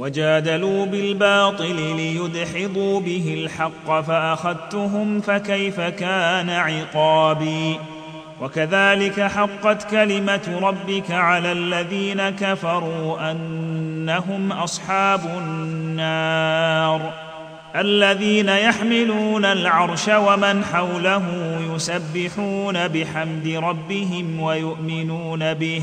وجادلوا بالباطل ليدحضوا به الحق فأخذتهم فكيف كان عقابي؟ وكذلك حقت كلمة ربك على الذين كفروا أنهم أصحاب النار. الذين يحملون العرش ومن حوله يسبحون بحمد ربهم ويؤمنون به.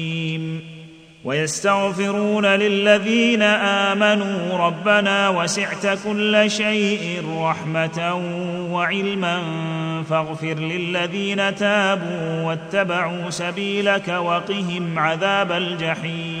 ويستغفرون للذين آمنوا ربنا وسعت كل شيء رحمة وعلما فاغفر للذين تابوا واتبعوا سبيلك وقهم عذاب الجحيم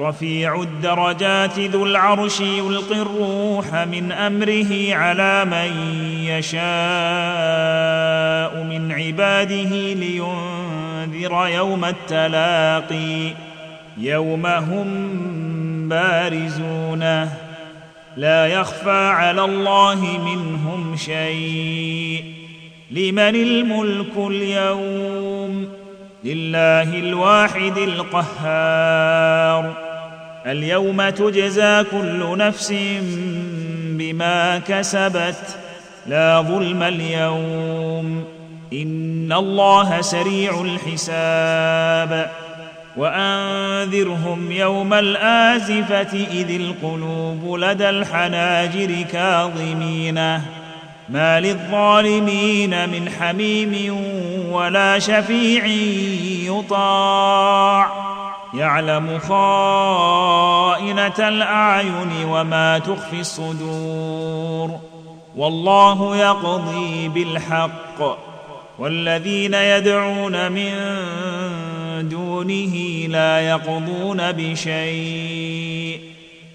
رفيع الدرجات ذو العرش يلقي الروح من أمره على من يشاء من عباده لينذر يوم التلاقي. يوم هم بارزون. لا يخفى على الله منهم شيء. لمن الملك اليوم؟ لله الواحد القهار. اليوم تجزى كل نفس بما كسبت. لا ظلم اليوم. إن الله سريع الحساب. وأنذرهم يوم الآزفة إذ القلوب لدى الحناجر كاظمين. ما للظالمين من حميم ولا شفيع يطاع. يعلم خائنة الأعين وما تخفي الصدور. والله يقضي بالحق. والذين يدعون من دونه لا يقضون بشيء.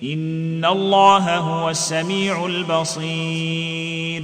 إن الله هو السميع البصير.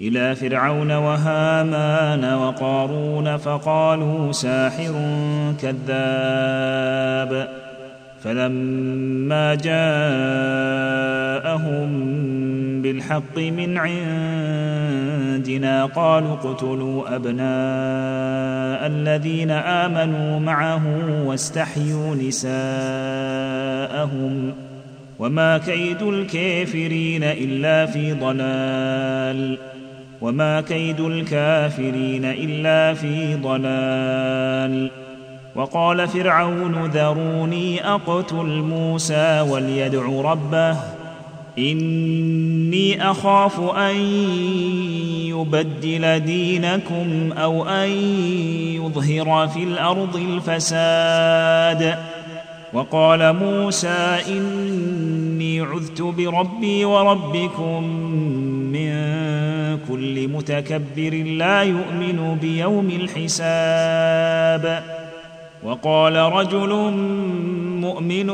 إلى فرعون وهامان وقارون فقالوا ساحر كذاب. فلما جاءهم بالحق من عندنا قالوا اقتلوا أبناء الذين آمنوا معه واستحيوا نساءهم. وما كيد الكافرين إلا في ضلال. وما كيد الكافرين الا في ضلال وقال فرعون ذروني اقتل موسى وليدع ربه اني اخاف ان يبدل دينكم أو ان يظهر في الأرض الفساد وقال موسى اني عذت بربي وربكم من كل متكبر لا يؤمن بيوم الحساب. وقال رجل مؤمن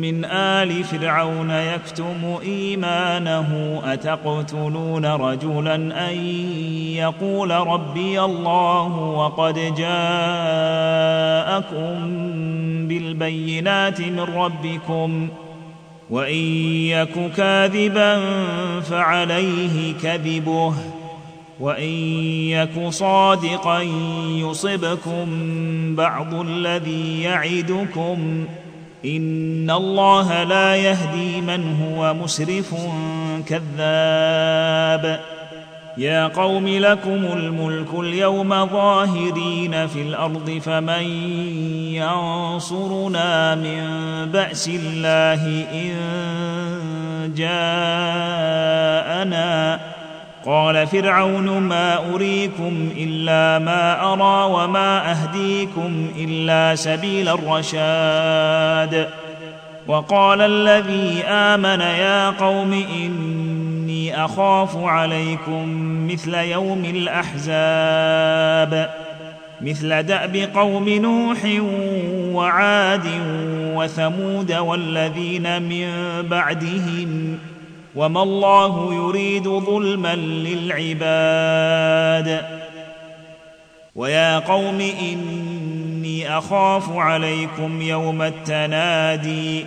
من آل فرعون يكتم إيمانه أتقتلون رجلا أن يقول ربي الله وقد جاءكم بالبينات من ربكم؟ وإن يك كاذبا فعليه كذبه وإن يك صادقا يصبكم بعض الذي يعدكم إن الله لا يهدي من هو مسرف كذاب يا قوم لكم الملك اليوم ظاهرين في الأرض فمن ينصرنا من بأس الله إن جاءنا؟ قال فرعون ما أريكم إلا ما أرى وما أهديكم إلا سبيل الرشاد. وقال الذي آمن يا قوم اني أخاف عليكم مثل يوم الأحزاب مثل دأب قوم نوح وعاد وثمود والذين من بعدهم وما الله يريد ظلما للعباد. ويا قوم إني أخاف عليكم يوم التنادي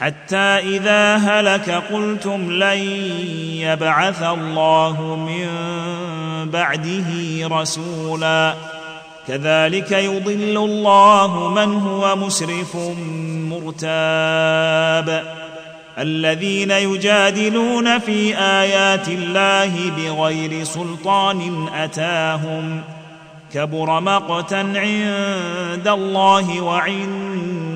حتى إذا هلك قلتم لن يبعث الله من بعده رسولا. كذلك يضل الله من هو مسرف مرتاب. الذين يجادلون في آيات الله بغير سلطان أتاهم. كبر مقتا عند الله وعند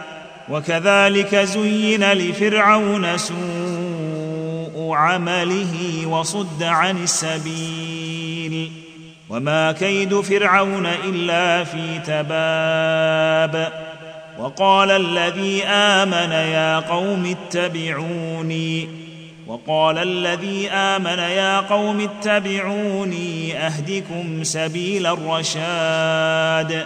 وكذلك زين لفرعون سوء عمله وصد عن السبيل. وما كيد فرعون إلا في تباب. وقال الذي آمن يا قوم اتبعوني. وقال الذي آمن يا قوم اتبعوني أهدكم سبيل الرشاد.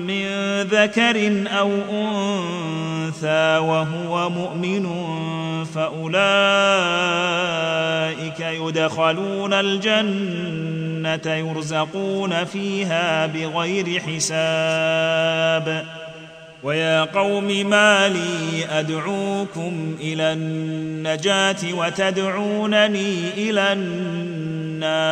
من ذكر أو أنثى وهو مؤمن فأولئك يدخلون الجنة يرزقون فيها بغير حساب. ويا قوم ما لي أدعوكم إلى النجاة وتدعونني إلى النار.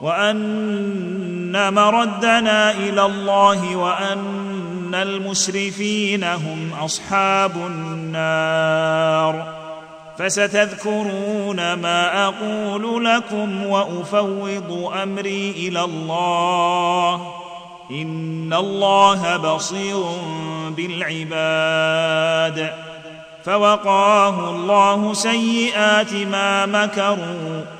وأن مردنا إلى الله وأن المسرفين هم أصحاب النار. فستذكرون ما أقول لكم وأفوض أمري إلى الله. إن الله بصير بالعباد. فوقاه الله سيئات ما مكروا.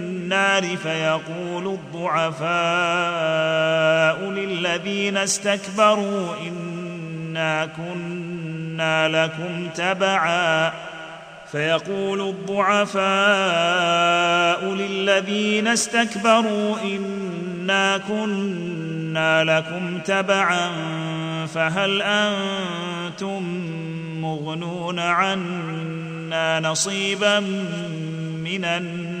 فيقول الضعفاء للذين استكبروا إنا كنا لكم تبعا. فيقول الضعفاء للذين استكبروا إنا كنا لكم تبعا. فهل أنتم مغنون عنا نصيبا من النار؟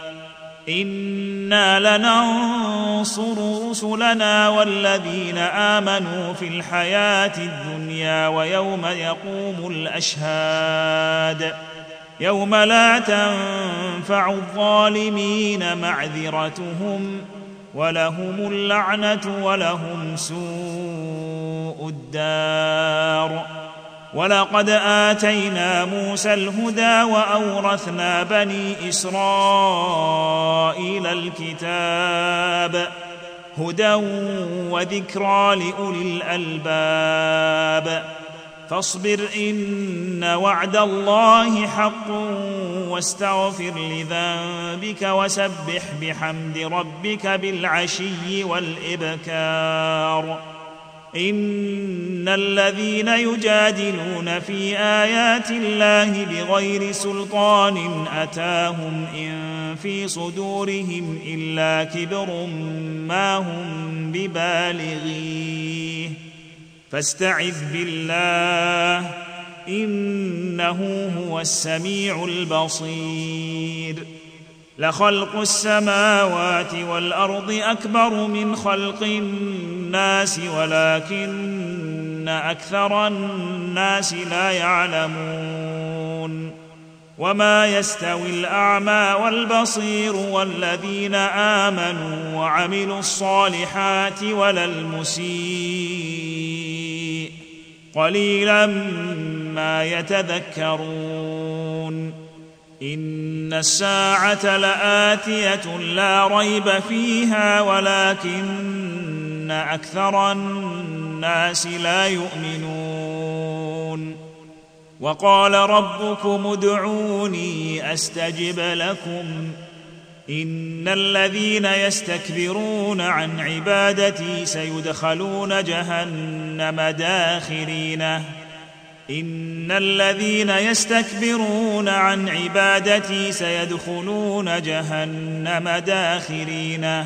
أنا لننصر رسلنا والذين امنوا في الحياة الدنيا ويوم يقوم الاشهاد يوم لا تنفع الظالمين معذرتهم ولهم اللعنه ولهم سوء الدار ولقد آتينا موسى الهدى وأورثنا بني إسرائيل الكتاب هدى وذكرى لأولي الألباب. فاصبر إن وعد الله حق واستغفر لذنبك وسبح بحمد ربك بالعشي والإبكار. ان الذين يجادلون في ايات الله بغير سلطان اتاهم ان في صدورهم الا كبر ما هم ببالغيه فاستعذ بالله انه هو السميع البصير لخلق السماوات والارض اكبر من خلق الناس ولكن أكثر الناس لا يعلمون وما يستوي الأعمى والبصير والذين آمنوا وعملوا الصالحات ولا المسيء قليلا ما يتذكرون إن الساعة لآتية لا ريب فيها ولكن أكثر الناس لا يؤمنون. وقال ربكم ادعوني أستجب لكم. إن الذين يستكبرون عن عبادتي سيدخلون جهنم داخرينه إن الذين يستكبرون عن عبادتي سيدخلون جهنم داخرين.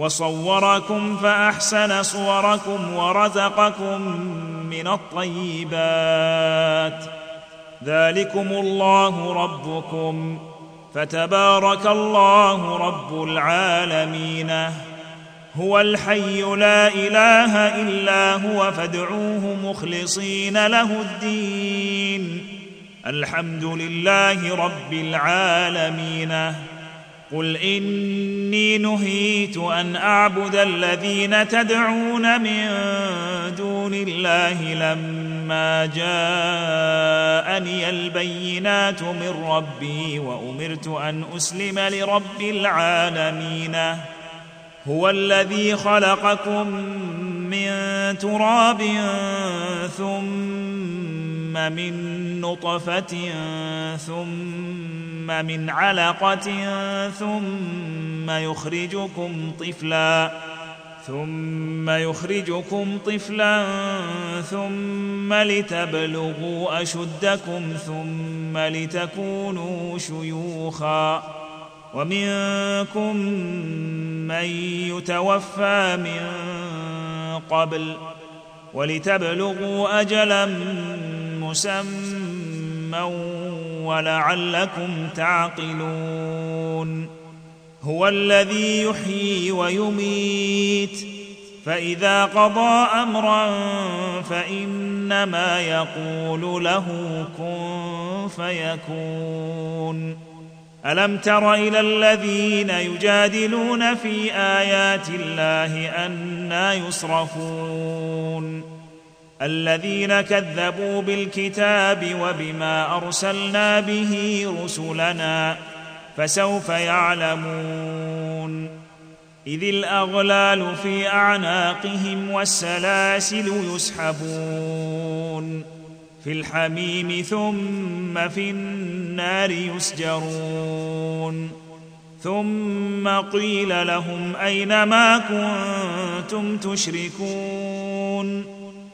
وصوركم فأحسن صوركم ورزقكم من الطيبات. ذلكم الله ربكم. فتبارك الله رب العالمين. هو الحي لا إله إلا هو فادعوه مخلصين له الدين. الحمد لله رب العالمين. قل إني نهيت أن أعبد الذين تدعون من دون الله لما جاءني البينات من ربي وأمرت أن أسلم لرب العالمين. هو الذي خلقكم من تراب ثم من نطفة ثم من علقة ثم يخرجكم طفلا ثم يخرجكم طفلا ثم لتبلغوا أشدكم ثم لتكونوا شيوخا. ومنكم من يتوفى من قبل ولتبلغوا أجلا مسمى ولعلكم تعقلون. هو الذي يحيي ويميت فإذا قضى أمرا فإنما يقول له كن فيكون. ألم تر إلى الذين يجادلون في آيات الله أنا يصرفون؟ الذين كذبوا بالكتاب وبما أرسلنا به رسلنا فسوف يعلمون. إذ الأغلال في أعناقهم والسلاسل يسحبون. في الحميم ثم في النار يسجرون. ثم قيل لهم أين ما كنتم تشركون؟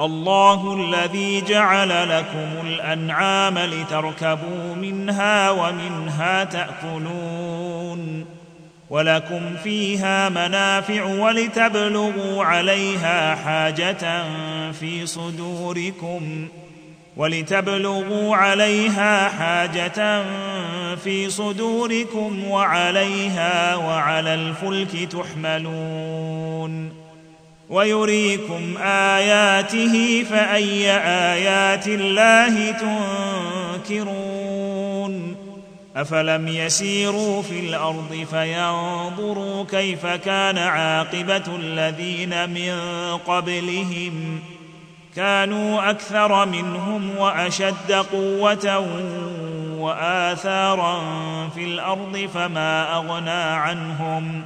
الله الذي جعل لكم الأنعام لتركبوا منها ومنها تأكلون ولكم فيها منافع ولتبلغوا عليها حاجة في صدوركم ولتبلغوا عليها حاجة في صدوركم وعليها وعلى الفلك تحملون ويريكم آياته فأي آيات الله تنكرون أفلم يسيروا في الأرض فينظروا كيف كان عاقبة الذين من قبلهم كانوا أكثر منهم وأشد قوة وآثارا في الأرض فما أغنى عنهم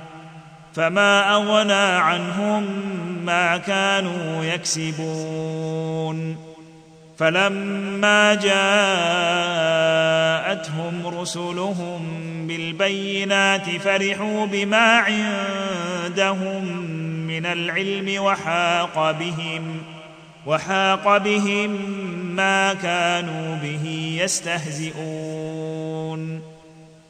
فما أغنى عنهم ما كانوا يكسبون. فلما جاءتهم رسلهم بالبينات فرحوا بما عندهم من العلم وحاق بهم وحاق بهم ما كانوا به يستهزئون.